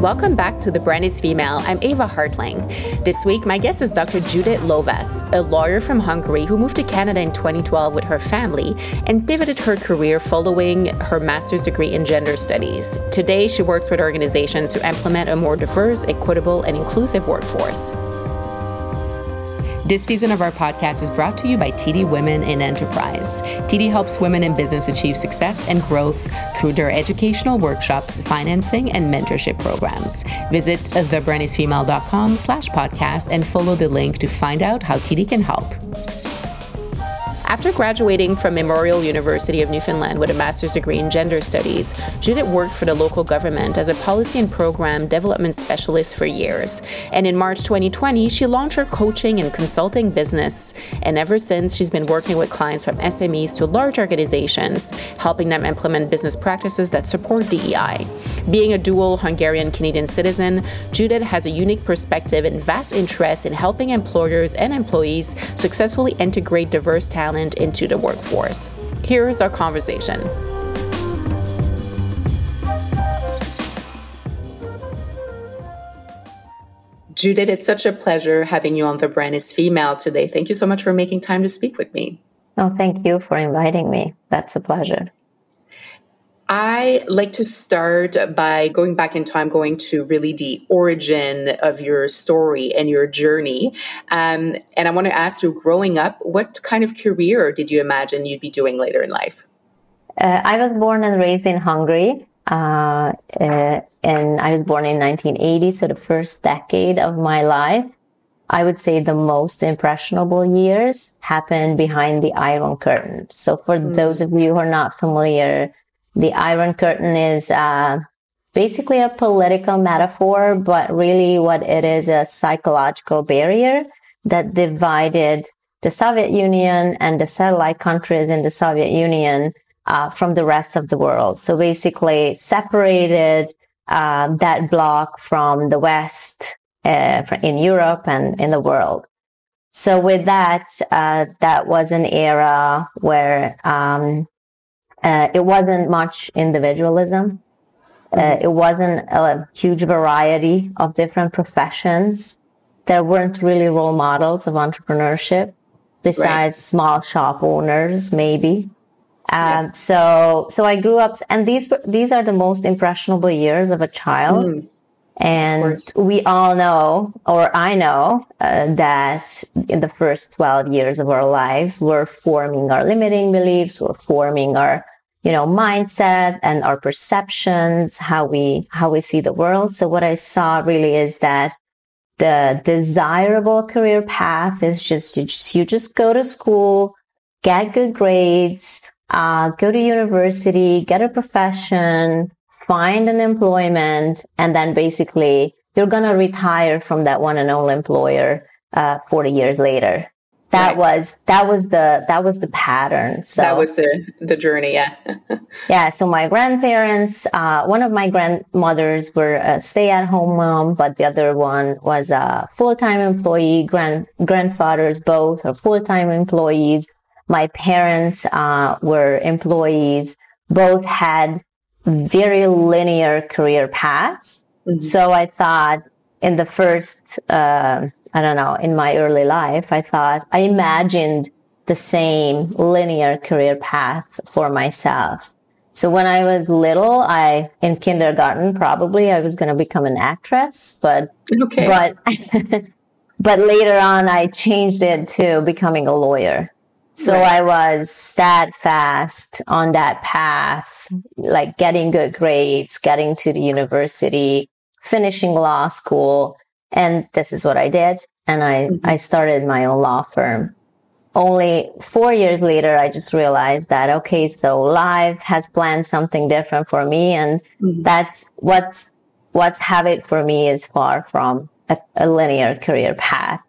Welcome back to The Brand is Female. I'm Ava Hartling. This week, my guest is Dr. Judit Lovas, a lawyer from Hungary who moved to Canada in 2012 with her family and pivoted her career following her master's degree in gender studies. Today, she works with organizations to implement a more diverse, equitable, and inclusive workforce. This season of our podcast is brought to you by TD Women in Enterprise. TD helps women in business achieve success and growth through their educational workshops, financing, and mentorship programs. Visit thebrandisfemale.com slash podcast and follow the link to find out how TD can help. After graduating from Memorial University of Newfoundland with a master's degree in gender studies, Judit worked for the local government as a policy and program development specialist for years. And in March 2020, she launched her coaching and consulting business. And ever since, she's been working with clients from SMEs to large organizations, helping them implement business practices that support DEI. Being a dual Hungarian Canadian citizen, Judit has a unique perspective and vast interest in helping employers and employees successfully integrate diverse talent talent into the workforce. Here's our conversation. Judit, it's such a pleasure having you on The Brand is Female today. Thank you so much for making time to speak with me. Oh, thank you for inviting me. That's a pleasure. I like to start by going back in time, going to really the origin of your story and your journey. Um, and I want to ask you, growing up, what kind of career did you imagine you'd be doing later in life? Uh, I was born and raised in Hungary. Uh, uh, and I was born in 1980, so the first decade of my life. I would say the most impressionable years happened behind the Iron Curtain. So for mm. those of you who are not familiar, the Iron Curtain is uh, basically a political metaphor, but really what it is a psychological barrier that divided the Soviet Union and the satellite countries in the Soviet Union uh, from the rest of the world. So basically separated uh, that block from the West uh, in Europe and in the world. So with that, uh, that was an era where um, uh, it wasn't much individualism. Uh, mm-hmm. it wasn't a huge variety of different professions. There weren't really role models of entrepreneurship besides right. small shop owners, maybe. Um, yeah. so, so I grew up, and these, these are the most impressionable years of a child. Mm. And we all know, or I know, uh, that in the first 12 years of our lives, we're forming our limiting beliefs, we're forming our, you know, mindset and our perceptions, how we, how we see the world. So what I saw really is that the desirable career path is just, you just, you just go to school, get good grades, uh, go to university, get a profession, find an employment, and then basically you're going to retire from that one and only employer uh, 40 years later. That right. was that was the that was the pattern. So that was the the journey, yeah. yeah. So my grandparents, uh, one of my grandmothers were a stay-at-home mom, but the other one was a full-time employee. Grand grandfathers both are full-time employees. My parents uh, were employees. Both had very linear career paths. Mm-hmm. So I thought in the first, uh, I don't know, in my early life, I thought I imagined the same linear career path for myself. So when I was little, I, in kindergarten, probably I was going to become an actress, but, okay. but, but later on, I changed it to becoming a lawyer. So right. I was steadfast on that path, like getting good grades, getting to the university, finishing law school. And this is what I did. And I, mm-hmm. I started my own law firm. Only four years later, I just realized that, okay, so life has planned something different for me. And mm-hmm. that's what's, what's habit for me is far from a, a linear career path.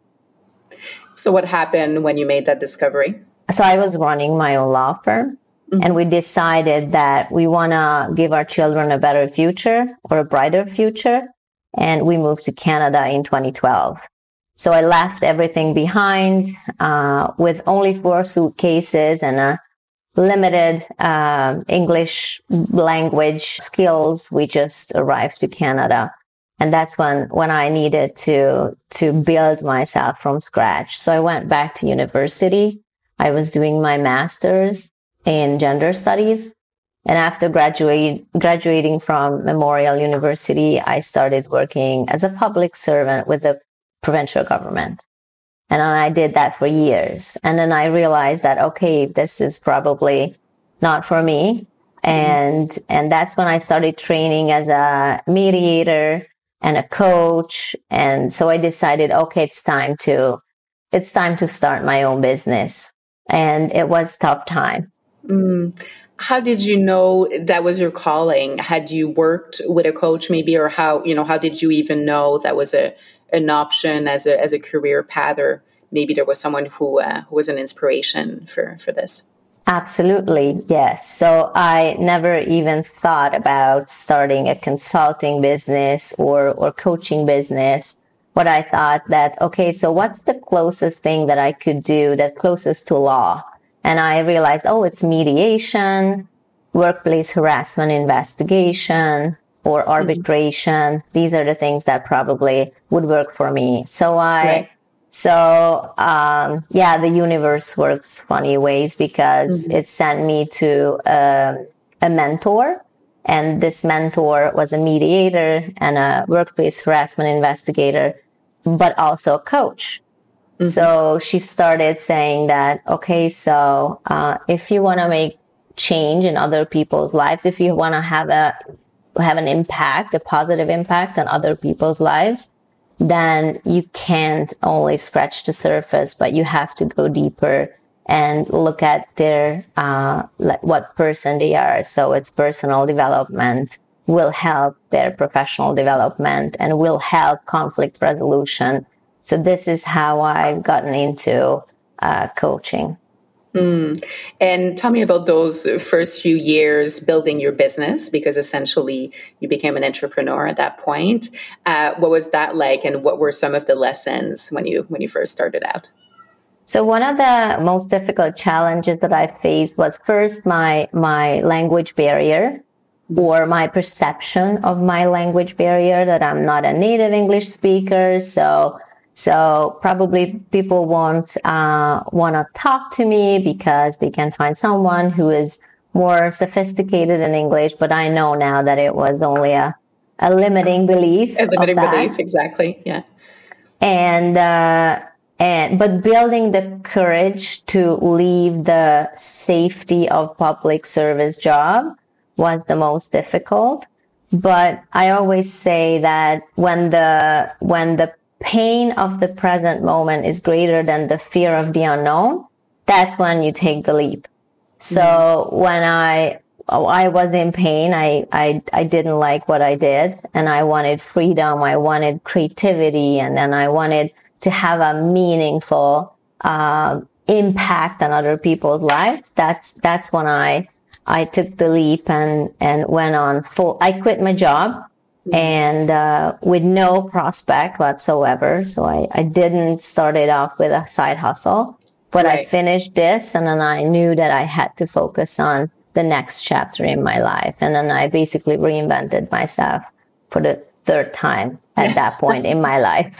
So what happened when you made that discovery? So I was running my own law firm mm-hmm. and we decided that we want to give our children a better future or a brighter future. And we moved to Canada in 2012. So I left everything behind uh, with only four suitcases and a limited uh, English language skills. We just arrived to Canada. And that's when, when I needed to, to build myself from scratch. So I went back to university. I was doing my master's in gender studies. And after graduate, graduating from Memorial University, I started working as a public servant with the provincial government. And I did that for years. And then I realized that, okay, this is probably not for me. Mm-hmm. And, and that's when I started training as a mediator and a coach. And so I decided, okay, it's time to, it's time to start my own business. And it was tough time. Mm. How did you know that was your calling? Had you worked with a coach maybe, or how, you know, how did you even know that was a, an option as a, as a career path or maybe there was someone who, uh, who was an inspiration for, for this? Absolutely, yes. So I never even thought about starting a consulting business or, or coaching business. But I thought that, okay, so what's the closest thing that I could do that closest to law? And I realized, oh, it's mediation, workplace harassment investigation, or mm-hmm. arbitration. Mm-hmm. These are the things that probably would work for me. So I, right. So, um, yeah, the universe works funny ways because mm-hmm. it sent me to uh, a mentor. And this mentor was a mediator and a workplace harassment investigator, but also a coach. Mm-hmm. So she started saying that, okay, so uh, if you want to make change in other people's lives, if you want to have a have an impact, a positive impact on other people's lives, then you can't only scratch the surface, but you have to go deeper and look at their uh, what person they are. So it's personal development will help their professional development and will help conflict resolution. So this is how I've gotten into uh, coaching. Mm. And tell me about those first few years building your business, because essentially you became an entrepreneur at that point. Uh, what was that like, and what were some of the lessons when you when you first started out? So one of the most difficult challenges that I faced was first my my language barrier or my perception of my language barrier that I'm not a native English speaker. So so probably people won't uh, want to talk to me because they can find someone who is more sophisticated in English. But I know now that it was only a, a limiting belief. A limiting belief, exactly. Yeah. And uh, and but building the courage to leave the safety of public service job was the most difficult. But I always say that when the when the pain of the present moment is greater than the fear of the unknown, that's when you take the leap. So mm-hmm. when I oh, I was in pain, I, I I didn't like what I did, and I wanted freedom. I wanted creativity, and then I wanted to have a meaningful uh, impact on other people's lives. That's that's when I I took the leap and and went on full. I quit my job and uh, with no prospect whatsoever. So I, I didn't start it off with a side hustle, but right. I finished this and then I knew that I had to focus on the next chapter in my life. And then I basically reinvented myself for the third time at that point in my life.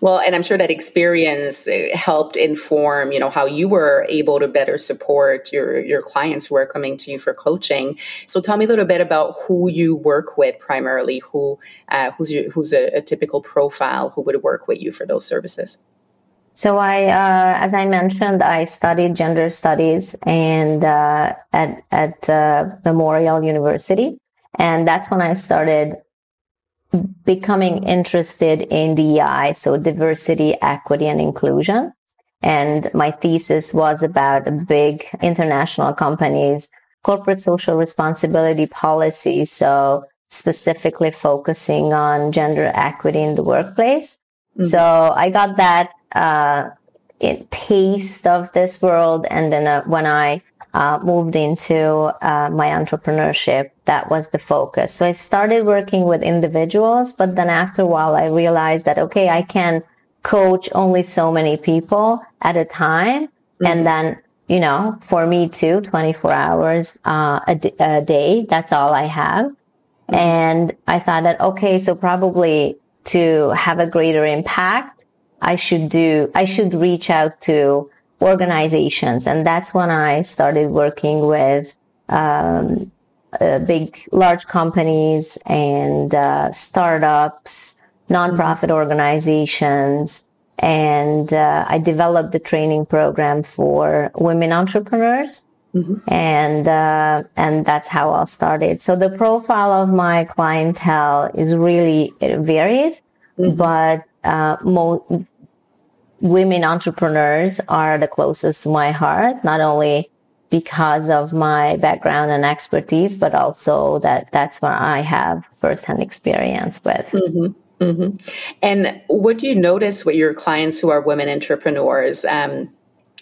Well, and I'm sure that experience uh, helped inform, you know, how you were able to better support your your clients who are coming to you for coaching. So, tell me a little bit about who you work with primarily. Who uh, who's your, who's a, a, typical profile who would work with you for those services? So, I uh, as I mentioned, I studied gender studies and uh, at at Memorial University, and that's when I started becoming interested in DEI, so diversity, equity, and inclusion. And my thesis was about big international companies, corporate social responsibility policy. So specifically focusing on gender equity in the workplace. Mm-hmm. So I got that, uh, taste of this world. And then uh, when I uh, moved into uh, my entrepreneurship, that was the focus. So I started working with individuals, but then after a while, I realized that, okay, I can coach only so many people at a time. Mm-hmm. And then, you know, for me too, 24 hours uh, a, d- a day, that's all I have. And I thought that, okay, so probably to have a greater impact, I should do, I should reach out to organizations. And that's when I started working with, um, uh, big, large companies and, uh, startups, nonprofit organizations. And, uh, I developed the training program for women entrepreneurs. Mm-hmm. And uh, and that's how I started. So the profile of my clientele is really it varies, mm-hmm. but uh, mo- women entrepreneurs are the closest to my heart. Not only because of my background and expertise, but also that that's where I have firsthand experience with. Mm-hmm. Mm-hmm. And what do you notice with your clients who are women entrepreneurs? Um,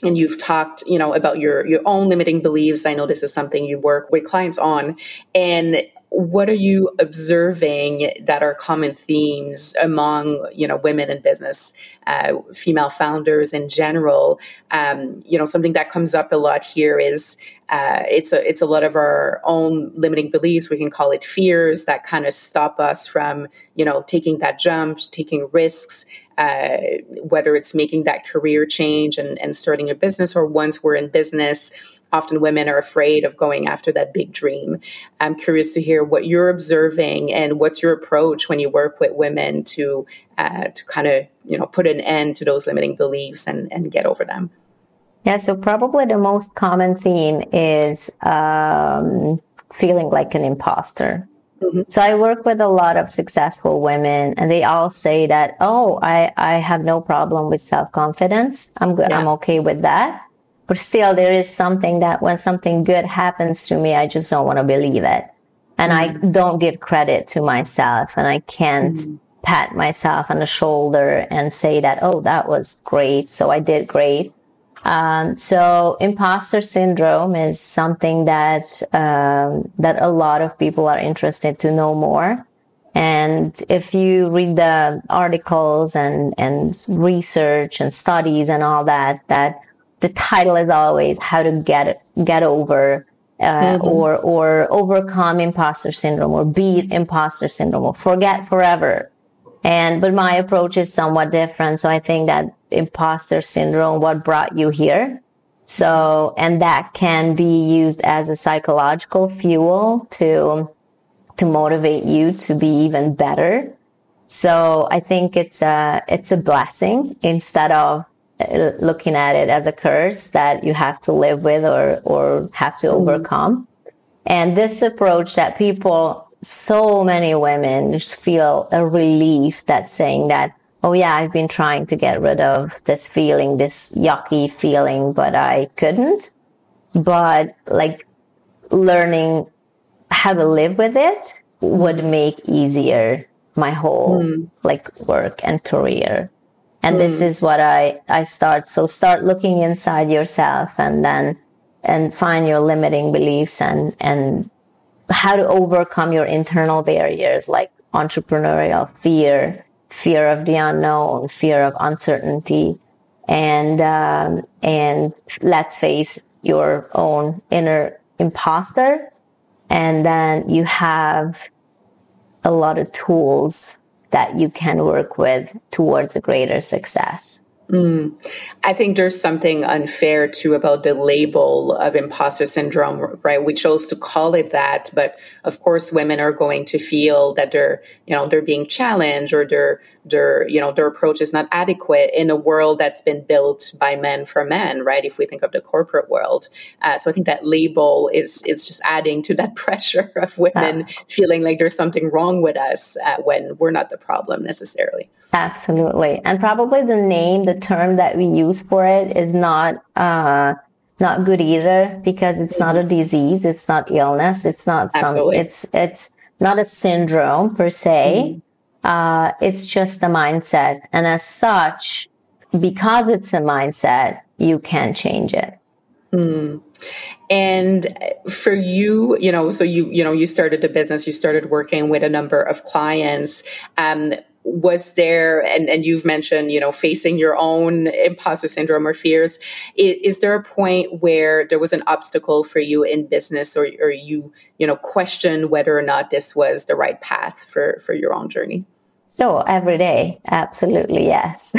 and you've talked you know about your your own limiting beliefs i know this is something you work with clients on and what are you observing that are common themes among you know women in business uh, female founders in general? Um, you know something that comes up a lot here is uh, it's a it's a lot of our own limiting beliefs. We can call it fears that kind of stop us from you know taking that jump taking risks uh, whether it's making that career change and, and starting a business or once we're in business often women are afraid of going after that big dream i'm curious to hear what you're observing and what's your approach when you work with women to uh, to kind of you know put an end to those limiting beliefs and and get over them yeah so probably the most common theme is um, feeling like an imposter Mm-hmm. So I work with a lot of successful women and they all say that, oh, I, I have no problem with self confidence. I'm good. Yeah. I'm okay with that. But still there is something that when something good happens to me, I just don't want to believe it. And mm-hmm. I don't give credit to myself and I can't mm-hmm. pat myself on the shoulder and say that, oh, that was great. So I did great. Um, so imposter syndrome is something that um, that a lot of people are interested to know more. And if you read the articles and and research and studies and all that, that the title is always how to get get over uh, mm-hmm. or or overcome imposter syndrome or beat imposter syndrome or forget forever. And but my approach is somewhat different. So I think that imposter syndrome, what brought you here. So, and that can be used as a psychological fuel to, to motivate you to be even better. So I think it's a, it's a blessing instead of looking at it as a curse that you have to live with or, or have to mm-hmm. overcome. And this approach that people, so many women just feel a relief that saying that oh yeah, I've been trying to get rid of this feeling, this yucky feeling, but I couldn't. But like learning how to live with it would make easier my whole mm. like work and career. And mm. this is what I, I start. So start looking inside yourself and then, and find your limiting beliefs and, and how to overcome your internal barriers like entrepreneurial fear, fear of the unknown, fear of uncertainty, and um, and let's face your own inner imposter, and then you have a lot of tools that you can work with towards a greater success. Mm. I think there's something unfair too about the label of imposter syndrome, right? We chose to call it that, but of course, women are going to feel that they're, you know, they're being challenged or their, their, you know, their approach is not adequate in a world that's been built by men for men, right? If we think of the corporate world, uh, so I think that label is is just adding to that pressure of women yeah. feeling like there's something wrong with us uh, when we're not the problem necessarily. Absolutely. And probably the name, the term that we use for it is not, uh, not good either because it's not a disease. It's not illness. It's not some, it's, it's not a syndrome per se. Mm-hmm. Uh, it's just a mindset. And as such, because it's a mindset, you can change it. Mm. And for you, you know, so you, you know, you started the business, you started working with a number of clients. Um, was there and, and you've mentioned you know facing your own imposter syndrome or fears is, is, there a point where there was an obstacle for you in business or, or you you know question whether or not this was the right path for for your own journey so every day, absolutely yes.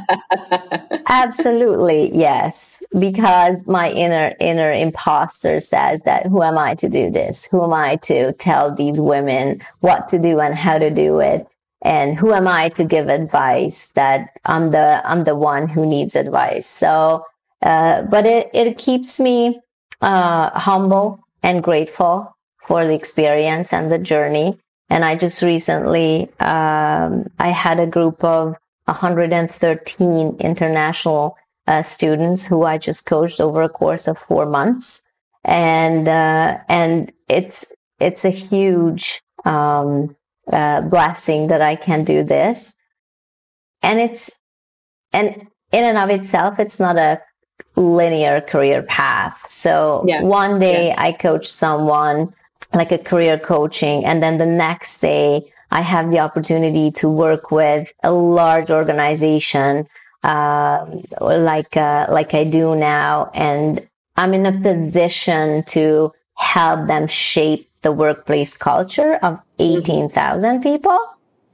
absolutely yes. Because my inner inner imposter says that who am I to do this? Who am I to tell these women what to do and how to do it? And who am I to give advice that I'm the I'm the one who needs advice. So uh, but it, it keeps me uh, humble and grateful for the experience and the journey and I just recently, um, I had a group of 113 international uh, students who I just coached over a course of four months. And, uh, and it's, it's a huge, um, uh, blessing that I can do this. And it's, and in and of itself, it's not a linear career path. So yeah. one day yeah. I coach someone like a career coaching. And then the next day, I have the opportunity to work with a large organization, uh, like, uh, like I do now. And I'm in a position to help them shape the workplace culture of 18,000 people.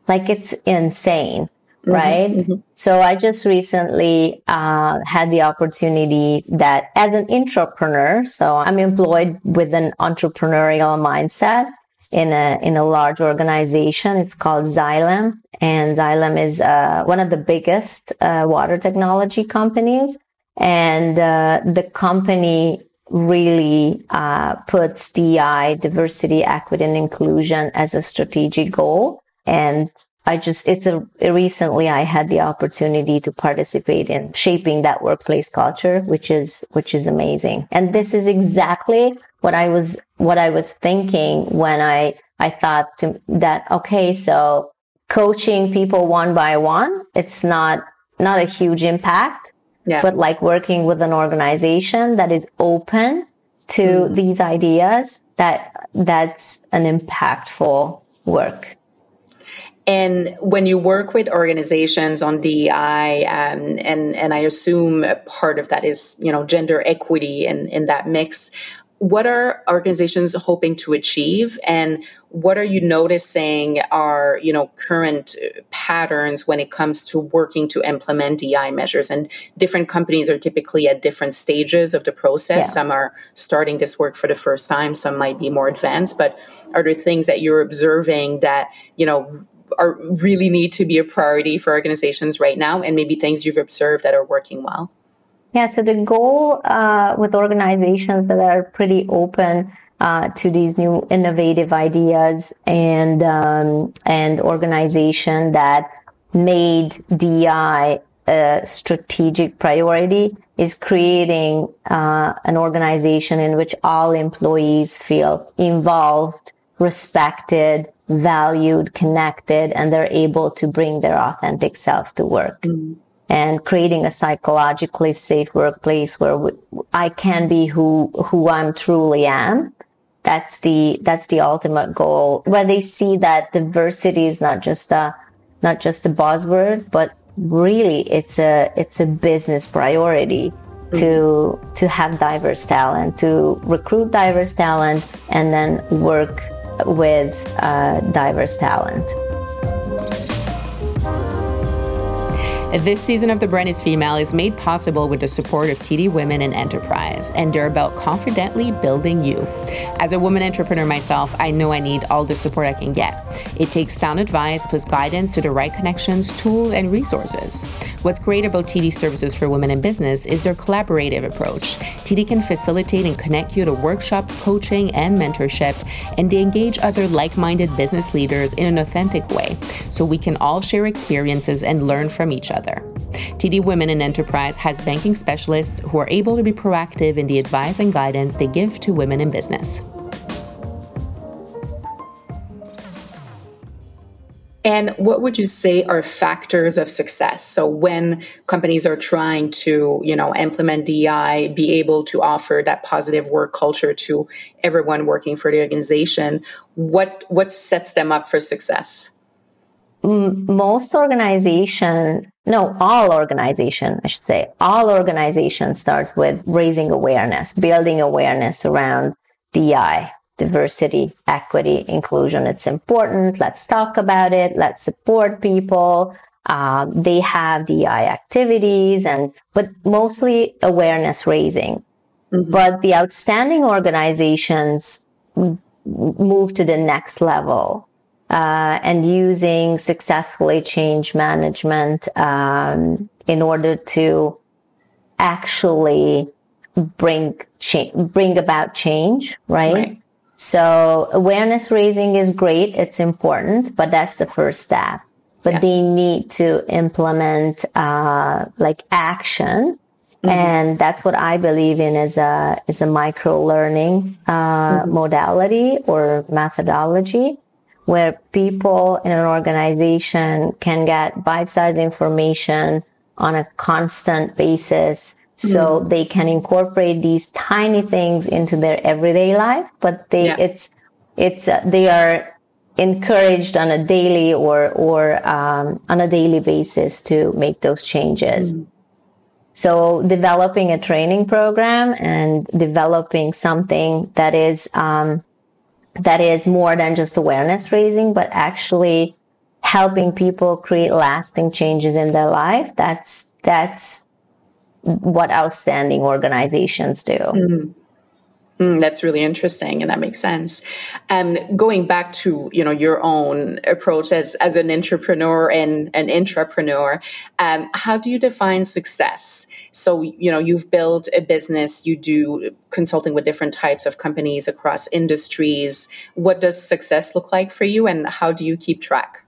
Like it's insane. Mm-hmm, right? Mm-hmm. So I just recently uh, had the opportunity that as an entrepreneur, so I'm employed with an entrepreneurial mindset in a in a large organization. It's called Xylem, and Xylem is uh, one of the biggest uh, water technology companies, and uh, the company really uh, puts DI, diversity, equity, and inclusion as a strategic goal. And I just, it's a, recently I had the opportunity to participate in shaping that workplace culture, which is, which is amazing. And this is exactly what I was, what I was thinking when I, I thought to, that, okay, so coaching people one by one, it's not, not a huge impact, yeah. but like working with an organization that is open to mm. these ideas, that, that's an impactful work. And when you work with organizations on DEI, um, and and I assume part of that is you know gender equity in in that mix. What are organizations hoping to achieve, and what are you noticing are you know current uh, patterns when it comes to working to implement DEI measures? And different companies are typically at different stages of the process. Yeah. Some are starting this work for the first time. Some might be more advanced. But are there things that you're observing that you know are really need to be a priority for organizations right now and maybe things you've observed that are working well yeah so the goal uh, with organizations that are pretty open uh, to these new innovative ideas and um, and organization that made DI a strategic priority is creating uh, an organization in which all employees feel involved, respected, valued, connected, and they're able to bring their authentic self to work. Mm. And creating a psychologically safe workplace where I can be who, who I'm truly am. That's the, that's the ultimate goal where they see that diversity is not just a, not just a buzzword, but really it's a, it's a business priority to, to have diverse talent, to recruit diverse talent and then work with uh, diverse talent. This season of The Brand is Female is made possible with the support of TD Women in Enterprise, and they're about confidently building you. As a woman entrepreneur myself, I know I need all the support I can get. It takes sound advice plus guidance to the right connections, tools, and resources. What's great about TD Services for Women in Business is their collaborative approach. TD can facilitate and connect you to workshops, coaching, and mentorship, and they engage other like minded business leaders in an authentic way so we can all share experiences and learn from each other other. TD Women in Enterprise has banking specialists who are able to be proactive in the advice and guidance they give to women in business. And what would you say are factors of success? So when companies are trying to, you know, implement DI, be able to offer that positive work culture to everyone working for the organization, what what sets them up for success? Most organization, no, all organization, I should say, all organization starts with raising awareness, building awareness around DI, diversity, equity, inclusion. It's important. Let's talk about it. Let's support people. Um, they have DI activities and, but mostly awareness raising. Mm-hmm. But the outstanding organizations move to the next level uh, and using successfully change management um, in order to actually bring cha- bring about change, right? right? So awareness raising is great; it's important, but that's the first step. But yeah. they need to implement uh, like action Mm-hmm. And that's what I believe in as a, as a micro learning, uh, mm-hmm. modality or methodology where people in an organization can get bite-sized information on a constant basis so mm. they can incorporate these tiny things into their everyday life but they yeah. it's it's uh, they are encouraged on a daily or or um, on a daily basis to make those changes mm. So developing a training program and developing something that is, um, that is more than just awareness raising, but actually helping people create lasting changes in their life. That's, that's what outstanding organizations do. Mm-hmm. Mm, that's really interesting, and that makes sense. Um, going back to you know your own approach as as an entrepreneur and an intrapreneur, um, how do you define success? So you know you've built a business, you do consulting with different types of companies across industries. What does success look like for you, and how do you keep track?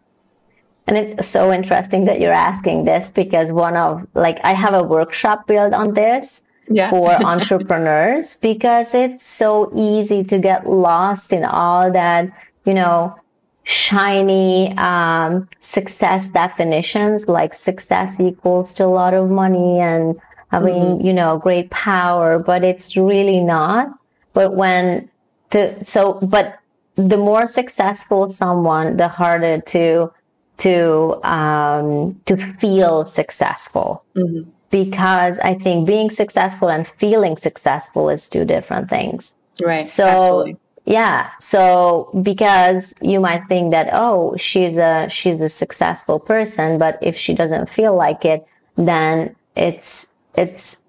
And it's so interesting that you're asking this because one of like I have a workshop built on this yeah. for entrepreneurs because it's so easy to get lost in all that, you know, shiny um, success definitions like success equals to a lot of money and having, mm-hmm. you know, great power, but it's really not. But when the, so, but the more successful someone, the harder to, to, um, to feel successful. Mm-hmm because I think being successful and feeling successful is two different things. Right. So, Absolutely. yeah. So, because you might think that, oh, she's a, she's a successful person, but if she doesn't feel like it, then it's, it's,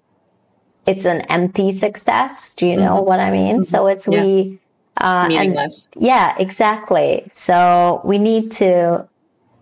it's an empty success. Do you know mm-hmm. what I mean? Mm-hmm. So it's yeah. we, uh, meaningless. And, yeah, exactly. So we need to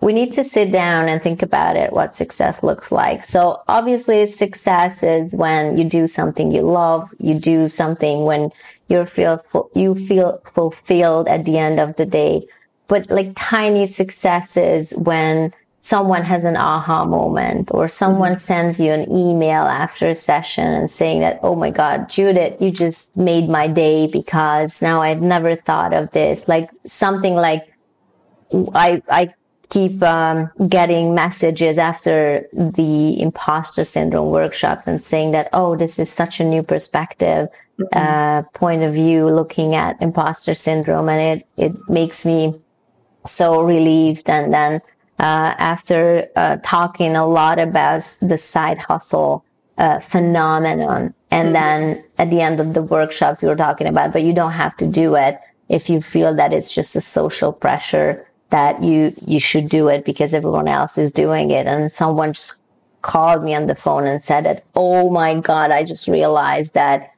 we need to sit down and think about it, what success looks like. So obviously success is when you do something you love, you do something when you feel, you feel fulfilled at the end of the day. But like tiny successes when someone has an aha moment or someone mm-hmm. sends you an email after a session and saying that, Oh my God, Judit, you just made my day because now I've never thought of this. Like something like I, I keep um, getting messages after the imposter syndrome workshops and saying that, oh, this is such a new perspective, mm-hmm. uh, point of view looking at imposter syndrome. And it, it makes me so relieved. And then, uh, after uh, talking a lot about the side hustle uh, phenomenon, and mm-hmm. then at the end of the workshops, we were talking about, but you don't have to do it if you feel that it's just a social pressure that you you should do it because everyone else is doing it and someone just called me on the phone and said that oh my god i just realized that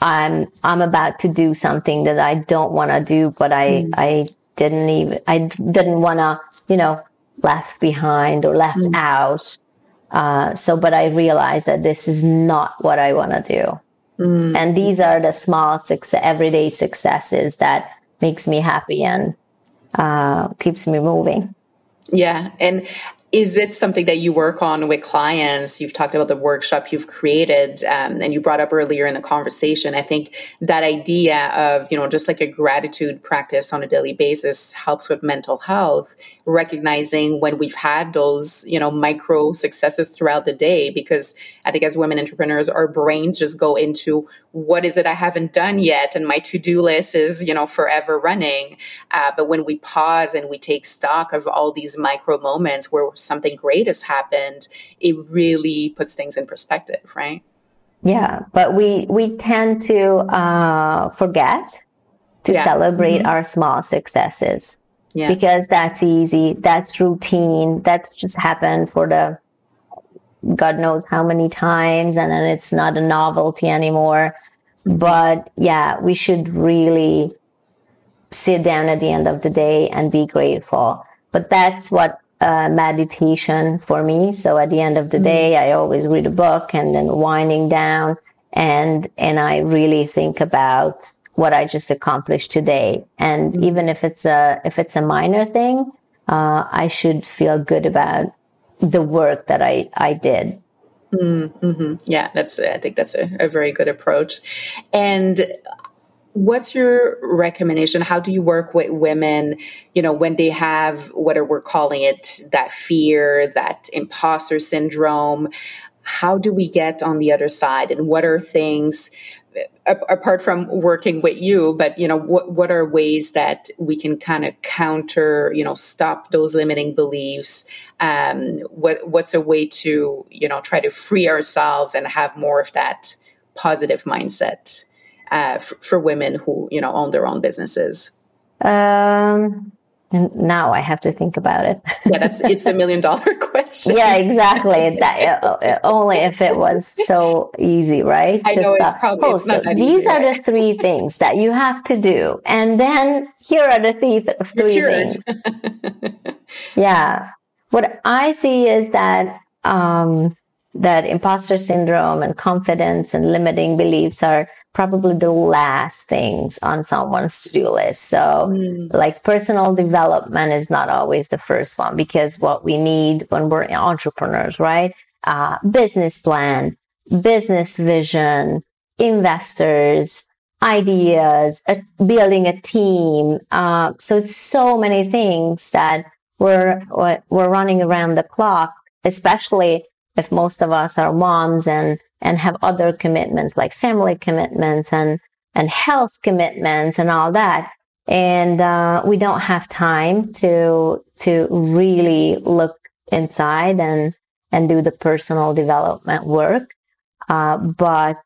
i'm i'm about to do something that i don't want to do but i mm. i didn't even i didn't want to you know left behind or left mm. out uh, so but i realized that this is not what i want to do mm. and these are the small success everyday successes that makes me happy and uh, keeps me moving. Yeah. And is it something that you work on with clients? You've talked about the workshop you've created, um, and you brought up earlier in the conversation. I think that idea of, you know, just like a gratitude practice on a daily basis helps with mental health, recognizing when we've had those, you know, micro successes throughout the day. Because I think as women entrepreneurs, our brains just go into what is it I haven't done yet, and my to do list is you know forever running. Uh, but when we pause and we take stock of all these micro moments where something great has happened, it really puts things in perspective, right? Yeah, but we we tend to uh, forget to yeah. celebrate mm-hmm. our small successes. Yeah. Because that's easy, that's routine, that's just happened for the God knows how many times, and then it's not a novelty anymore. But yeah, we should really sit down at the end of the day and be grateful. But that's what uh, meditation for me. So at the end of the mm-hmm. day, I always read a book and then winding down and, and I really think about what I just accomplished today. And mm-hmm. even if it's a, if it's a minor thing, uh, I should feel good about the work that I, I did. Mm-hmm. Yeah, that's, I think that's a, a very good approach. And what's your recommendation how do you work with women you know when they have what we're calling it that fear that imposter syndrome how do we get on the other side and what are things apart from working with you but you know what what are ways that we can kind of counter you know stop those limiting beliefs um what what's a way to you know try to free ourselves and have more of that positive mindset uh, f- for women who you know own their own businesses? Um, and now I have to think about it. yeah, that's it's a million dollar question. yeah, exactly. That uh, only if it was so easy, right? I Just, know it's probably oh, it's so these easy, are right? the three things that you have to do, and then here are the three three things. yeah, what I see is that um, that imposter syndrome and confidence and limiting beliefs are probably the last things on someone's to-do list. So mm. like personal development is not always the first one because what we need when we're entrepreneurs, right? Uh, business plan, business vision, investors, ideas, building a team. Uh, so it's so many things that we're, we're running around the clock, especially if most of us are moms and and have other commitments like family commitments and and health commitments and all that. And uh, we don't have time to to really look inside and and do the personal development work. Uh, but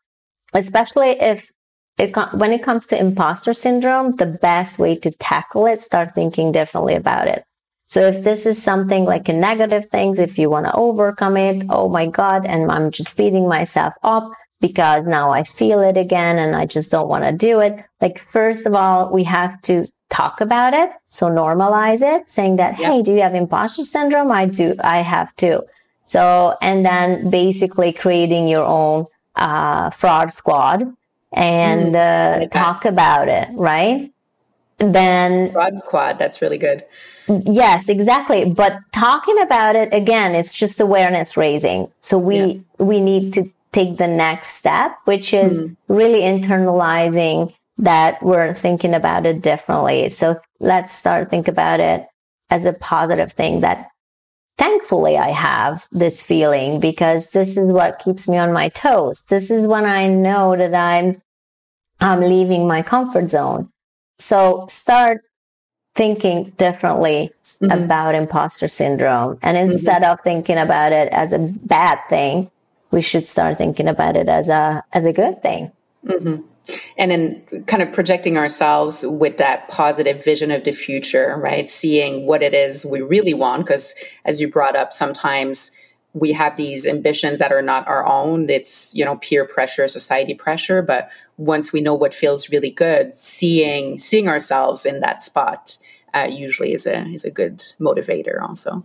especially if it, when it comes to imposter syndrome the best way to tackle it start thinking differently about it so if this is something like a negative things, if you want to overcome it, oh my God, and I'm just beating myself up because now I feel it again and I just don't want to do it. Like, first of all, we have to talk about it. So normalize it, saying that, Hey, do you have imposter syndrome? I do. I have too. So, and then basically creating your own, uh, fraud squad and, mm, uh, talk about it, right? Then fraud squad. That's really good. Yes, exactly. But talking about it again, it's just awareness raising. So we, yeah. we need to take the next step, which is mm really internalizing that we're thinking about it differently. So let's start think about it as a positive thing that thankfully I have this feeling because this is what keeps me on my toes. This is when I know that I'm, I'm leaving my comfort zone. So start thinking differently mm-hmm. about imposter syndrome. And mm-hmm. instead mm-hmm. of thinking about it as a bad thing, we should start thinking about it as a, as a good thing. Mm-hmm. And then kind of projecting ourselves with that positive vision of the future, right? Seeing what it is we really want. Because as you brought up, sometimes we have these ambitions that are not our own. It's, you know, peer pressure, society pressure. But once we know what feels really good, seeing, seeing ourselves in that spot uh, usually is a is a good motivator also.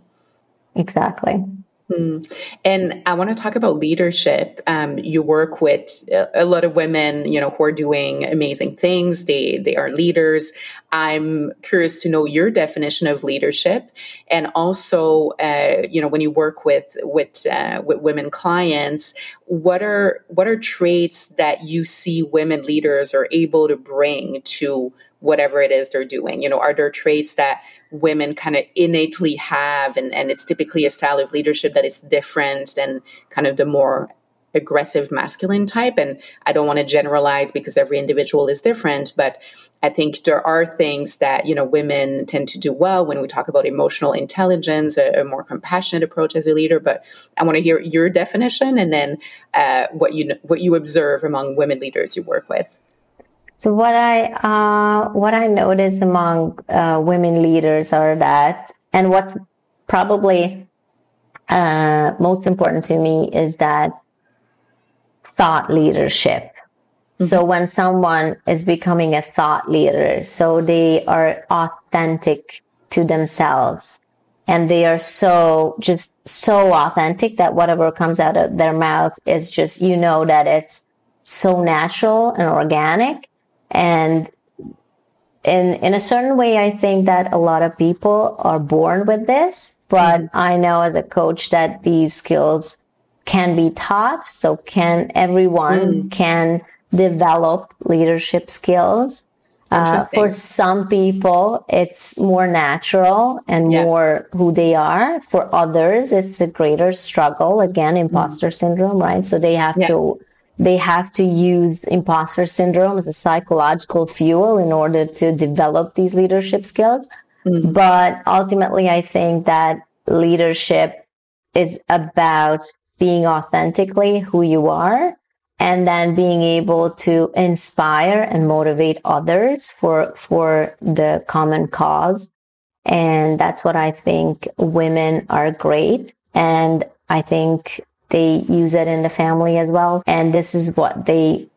Exactly. Mm. And I want to talk about leadership. Um, you work with a lot of women, you know, who are doing amazing things. They they are leaders. I'm curious to know your definition of leadership, and also, uh, you know, when you work with with uh, with women clients, what are what are traits that you see women leaders are able to bring to whatever it is they're doing? You know, are there traits that women kind of innately have and, and it's typically a style of leadership that is different than kind of the more aggressive masculine type. And I don't want to generalize because every individual is different, but I think there are things that, you know, women tend to do well when we talk about emotional intelligence, a, a more compassionate approach as a leader. But I want to hear your definition and then uh, what you what you observe among women leaders you work with. So what I uh, what I notice among uh, women leaders are that, and what's probably uh, most important to me is that thought leadership. Mm-hmm. So when someone is becoming a thought leader, so they are authentic to themselves and they are so just so authentic that whatever comes out of their mouth is just, you know, that it's so natural and organic. And in, in a certain way, I think that a lot of people are born with this, but mm-hmm. I know as a coach that these skills can be taught. So can everyone mm. can develop leadership skills. Uh, for some people, it's more natural and yeah. more who they are. For others, it's a greater struggle. Again, imposter mm. syndrome, right? So they have yeah. to, they have to use imposter syndrome as a psychological fuel in order to develop these leadership skills. Mm. But ultimately, I think that leadership is about being authentically who you are and then being able to inspire and motivate others for for the common cause and that's what i think women are great and i think they use it in the family as well and this is what they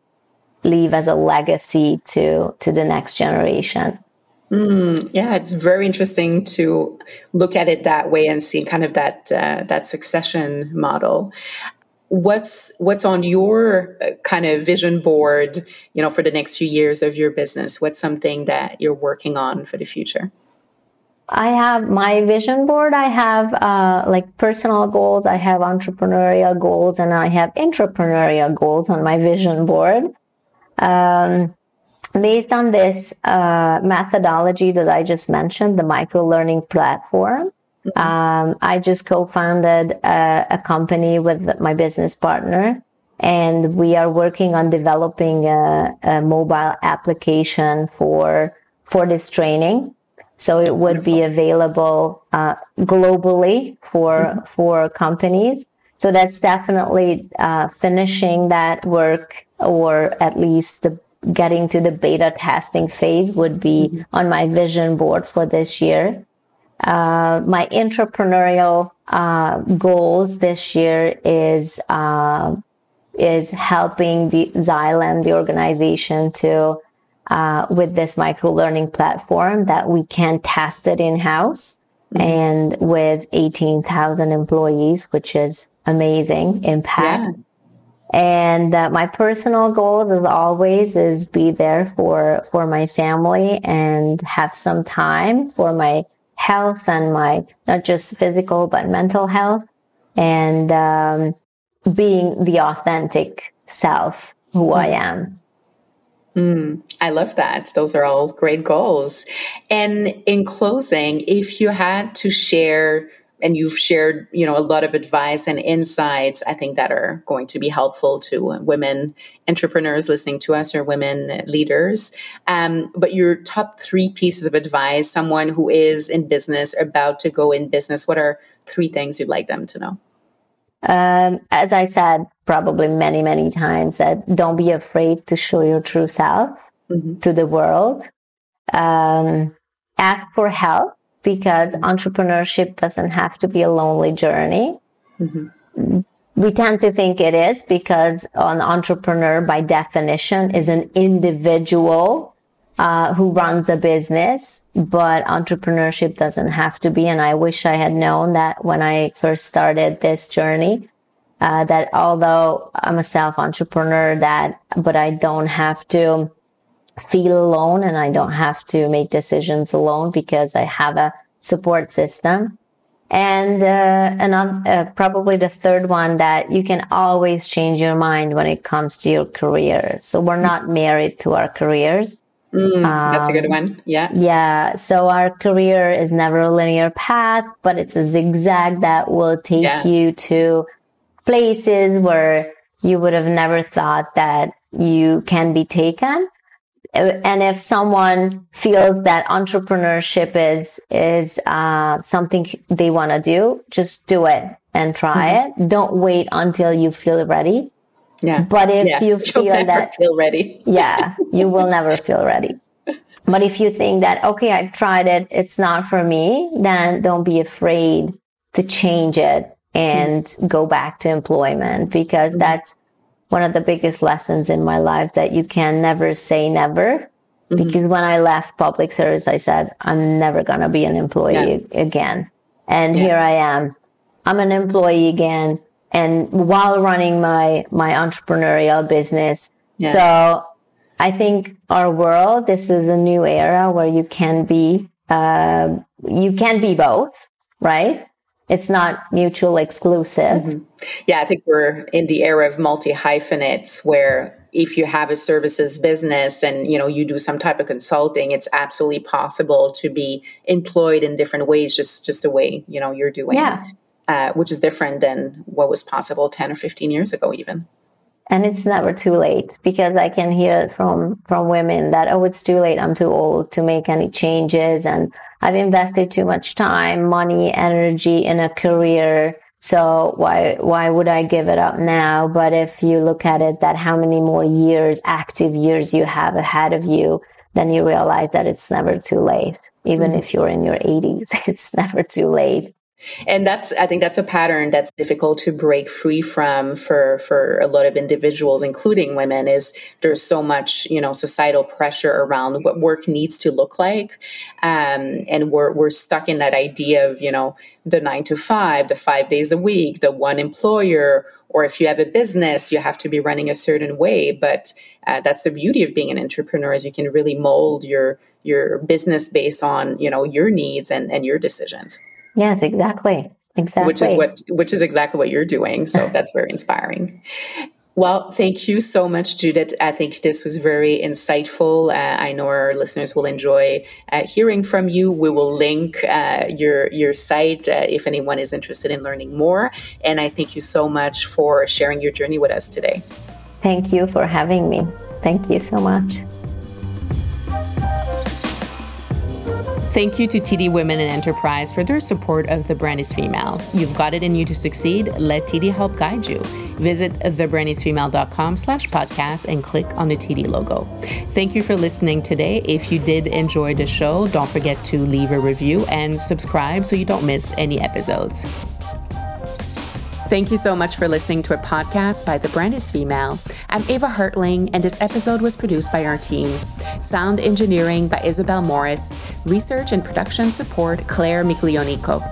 leave as a legacy to to the next generation Mm, yeah, it's very interesting to look at it that way and see kind of that uh, that succession model. What's what's on your uh, kind of vision board, you know, for the next few years of your business? What's something that you're working on for the future? I have my vision board. I have uh, like personal goals. I have entrepreneurial goals, and I have entrepreneurial goals on my vision board. Um, based on this uh, methodology that I just mentioned, the micro learning platform, mm-hmm. um, I just co-founded a, a, company with my business partner, and we are working on developing a, a mobile application for for this training. So it would be available uh, globally for mm-hmm. for companies. So that's definitely uh, finishing that work, or at least the getting to the beta testing phase would be mm-hmm. on my vision board for this year. Uh, my entrepreneurial uh, goals this year is uh, is helping the Xylem, the organization, to uh, with this micro learning platform that we can test it in house mm-hmm. and with eighteen thousand employees, which is amazing impact. Yeah. And uh, my personal goals, as always, is be there for for my family and have some time for my health and my not just physical but mental health, and um, being the authentic self who I mm. am. Mm, I love that. Those are all great goals. And in closing, if you had to share and you've shared you know a lot of advice and insights i think that are going to be helpful to women entrepreneurs listening to us or women leaders um, but your top three pieces of advice someone who is in business about to go in business what are three things you'd like them to know um, as i said probably many many times that don't be afraid to show your true self mm-hmm. to the world um, ask for help because entrepreneurship doesn't have to be a lonely journey. Mm-hmm. We tend to think it is because an entrepreneur, by definition, is an individual uh, who runs a business, but entrepreneurship doesn't have to be. And I wish I had known that when I first started this journey. Uh, that although I'm a self entrepreneur, that but I don't have to feel alone and I don't have to make decisions alone because I have a support system. And uh, uh, probably the third one that you can always change your mind when it comes to your career. So we're not married to our careers. Mm, that's a good um, one. Yeah. Yeah. So our career is never a linear path, but it's a zigzag that will take yeah. you to places where you would have never thought that you can be taken. And if someone feels that entrepreneurship is is uh, something they want to do, just do it and try mm-hmm. it. Don't wait until you feel ready. Yeah. But if yeah. you feel that feel ready, yeah, you will never feel ready. But if you think that okay, I've tried it, it's not for me, then don't be afraid to change it and mm-hmm. go back to employment because mm-hmm. that's one of the biggest lessons in my life that you can never say never. Mm-hmm. Because when I left public service, I said, I'm never going to be an employee yeah. again. And yeah. here I am. I'm an employee again. And while running my, my entrepreneurial business. Yeah. So I think our world, this is a new era where you can be, uh, you can be both, right? it's not mutual exclusive. Mm-hmm. Yeah, I think we're in the era of multi hyphenates where if you have a services business and you know you do some type of consulting, it's absolutely possible to be employed in different ways, just just the way you know you're doing. Yeah. Uh, which is different than what was possible 10 or 15 years ago even and it's never too late because i can hear from from women that oh it's too late i'm too old to make any changes and I've invested too much time, money, energy in a career. So why, why would I give it up now? But if you look at it that how many more years, active years you have ahead of you, then you realize that it's never too late. Even mm-hmm. if you're in your 80s, it's never too late and that's i think that's a pattern that's difficult to break free from for for a lot of individuals including women is there's so much you know societal pressure around what work needs to look like. Um, and we're we're stuck in that idea of you know the nine to five the five days a week the one employer or if you have a business you have to be running a certain way. But uh, that's the beauty of being an entrepreneur is you can really mold your your business based on you know your needs and and your decisions Yes, exactly. Exactly. Which is what which is exactly what you're doing. So that's very inspiring. Well, thank you so much, Judith. I think this was very insightful. Uh, I know our listeners will enjoy uh, hearing from you. We will link uh, your your site uh, if anyone is interested in learning more. And I thank you so much for sharing your journey with us today. Thank you for having me. Thank you so much. Thank you to TD Women in Enterprise for their support of The Brand is Female. You've got it in you to succeed. Let TD help guide you. Visit thebrandisfemale.com slash podcast and click on the TD logo. Thank you for listening today. If you did enjoy the show, don't forget to leave a review and subscribe so you don't miss any episodes. Thank you so much for listening to a podcast by The Brand is Female. I'm Ava Hartling, and this episode was produced by our team. Sound engineering by Isabel Morris, research and production support, Claire Miglionico.